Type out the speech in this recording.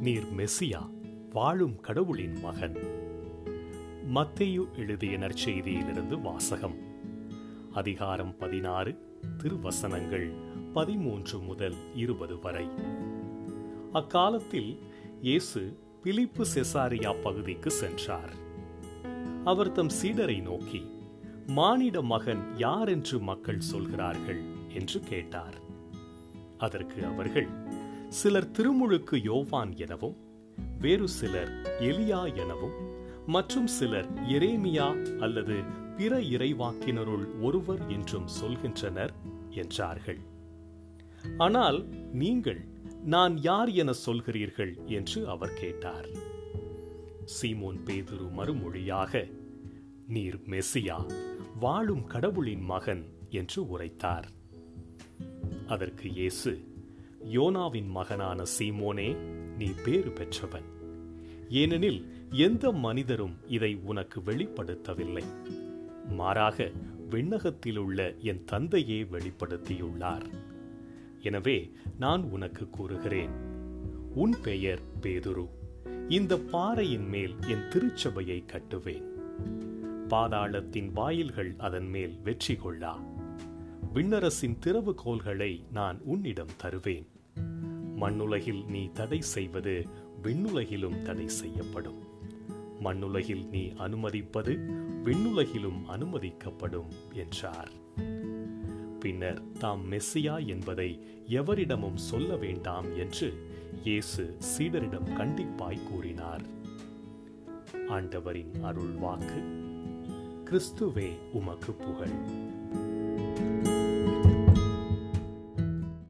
நீர் மெசியா வாழும் கடவுளின் மகன். மத்தேயு எழுதிய நற்செய்தியிலிருந்து வாசகம். அதிகாரம் பதினாறு திருவசனங்கள் பதிமூன்று முதல் இருபது வரை. அக்காலத்தில் இயேசு பிலிப்பு செசாரியா பகுதிக்கு சென்றார். அவர் தம் சீடரை நோக்கி மானிட மகன் யார் என்று மக்கள் சொல்கிறார்கள்? என்று கேட்டார். அதற்கு அவர்கள் சிலர் திருமுழுக்கு யோவான் எனவும் வேறு சிலர் எலியா எனவும் மற்றும் சிலர் எரேமியா அல்லது பிற இறைவாக்கினருள் ஒருவர் என்றும் சொல்கின்றனர் என்றார்கள். ஆனால் நீங்கள் நான் யார் என சொல்கிறீர்கள் என்று அவர் கேட்டார். சீமோன் பேதுரு மறுமொழியாக நீர் மெசியா வாழும் கடவுளின் மகன் என்று உரைத்தார். அதற்கு இயேசு யோனாவின் மகனான சீமோனே நீ பேறு பெற்றவன். ஏனெனில் எந்த மனிதரும் இதை உனக்கு வெளிப்படுத்தவில்லை. மாறாக விண்ணகத்தில் உள்ள என் தந்தையே வெளிப்படுத்தியுள்ளார். எனவே நான் உனக்கு கூறுகிறேன் உன் பெயர் பேதுரு. இந்த பாறையின் மேல் என் திருச்சபையை கட்டுவேன். பாதாளத்தின் வாயில்கள் அதன் மேல் வெற்றி கொள்ளா விண்ணரசின் திறவுகோல்களை நான் உன்னிடம் தருவேன். மண்ணுலகில் நீ தடை செய்வது விண்ணுலகிலும் தடை செய்யப்படும். மண்ணுலகில் நீ அனுமதிப்பது விண்ணுலகிலும் அனுமதிக்கப்படும் என்றார். பின்னர் தாம் மெஸ்ஸியா என்பதை எவரிடமும் சொல்ல வேண்டாம் என்று இயேசு சீடரிடம் கண்டிப்பாய் கூறினார். ஆண்டவரின் அருள் வாக்கு கிறிஸ்துவே உமக்கு புகழ்.